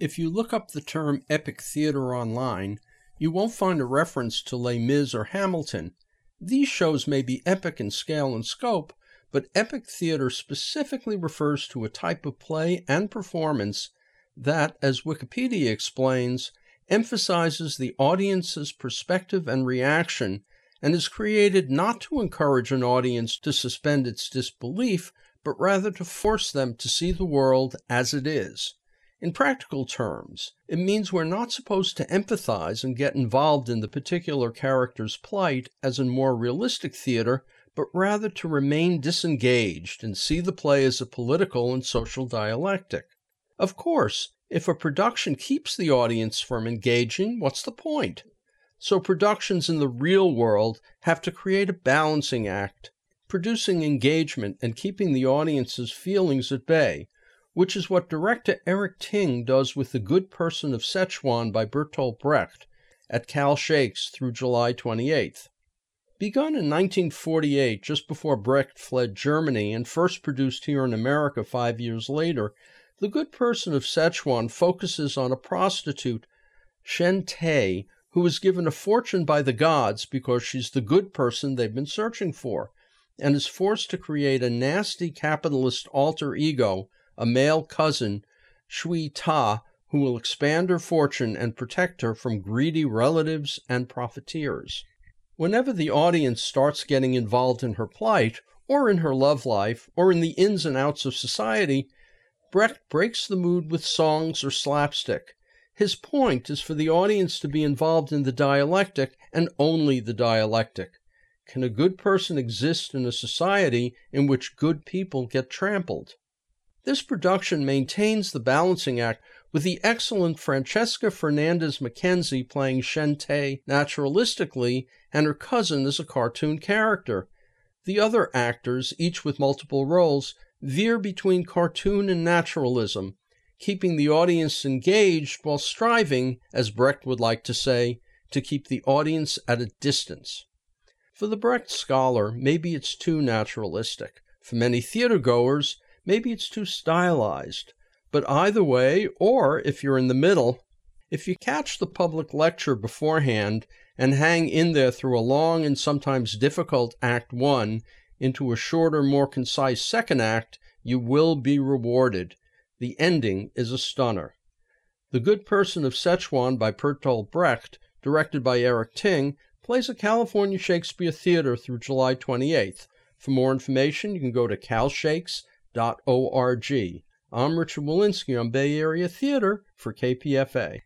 If you look up the term epic theater online, you won't find a reference to Les Mis or Hamilton. These shows may be epic in scale and scope, but epic theater specifically refers to a type of play and performance that, as Wikipedia explains, emphasizes the audience's perspective and reaction and is created not to encourage an audience to suspend its disbelief, but rather to force them to see the world as it is. In practical terms, it means we're not supposed to empathize and get involved in the particular character's plight as in more realistic theater, but rather to remain disengaged and see the play as a political and social dialectic. Of course, if a production keeps the audience from engaging, what's the point? So productions in the real world have to create a balancing act, producing engagement and keeping the audience's feelings at bay which is what director Eric Ting does with The Good Person of Szechuan by Bertolt Brecht at Cal Shakes through July 28th. Begun in 1948, just before Brecht fled Germany, and first produced here in America five years later, The Good Person of Szechuan focuses on a prostitute, Shen Te, who is given a fortune by the gods because she's the good person they've been searching for, and is forced to create a nasty capitalist alter ego a male cousin, Shui Ta, who will expand her fortune and protect her from greedy relatives and profiteers. Whenever the audience starts getting involved in her plight, or in her love life, or in the ins and outs of society, Brecht breaks the mood with songs or slapstick. His point is for the audience to be involved in the dialectic and only the dialectic. Can a good person exist in a society in which good people get trampled? This production maintains the balancing act with the excellent Francesca Fernandez McKenzie playing Shen Te naturalistically and her cousin as a cartoon character. The other actors, each with multiple roles, veer between cartoon and naturalism, keeping the audience engaged while striving, as Brecht would like to say, to keep the audience at a distance. For the Brecht scholar, maybe it's too naturalistic. For many theater goers, Maybe it's too stylized. But either way, or if you're in the middle, if you catch the public lecture beforehand and hang in there through a long and sometimes difficult Act 1 into a shorter, more concise second act, you will be rewarded. The ending is a stunner. The Good Person of Szechuan by Bertolt Brecht, directed by Eric Ting, plays at California Shakespeare Theater through July 28th. For more information, you can go to calshakes.com org. I'm Richard Wolinsky on Bay Area Theater for KPFA.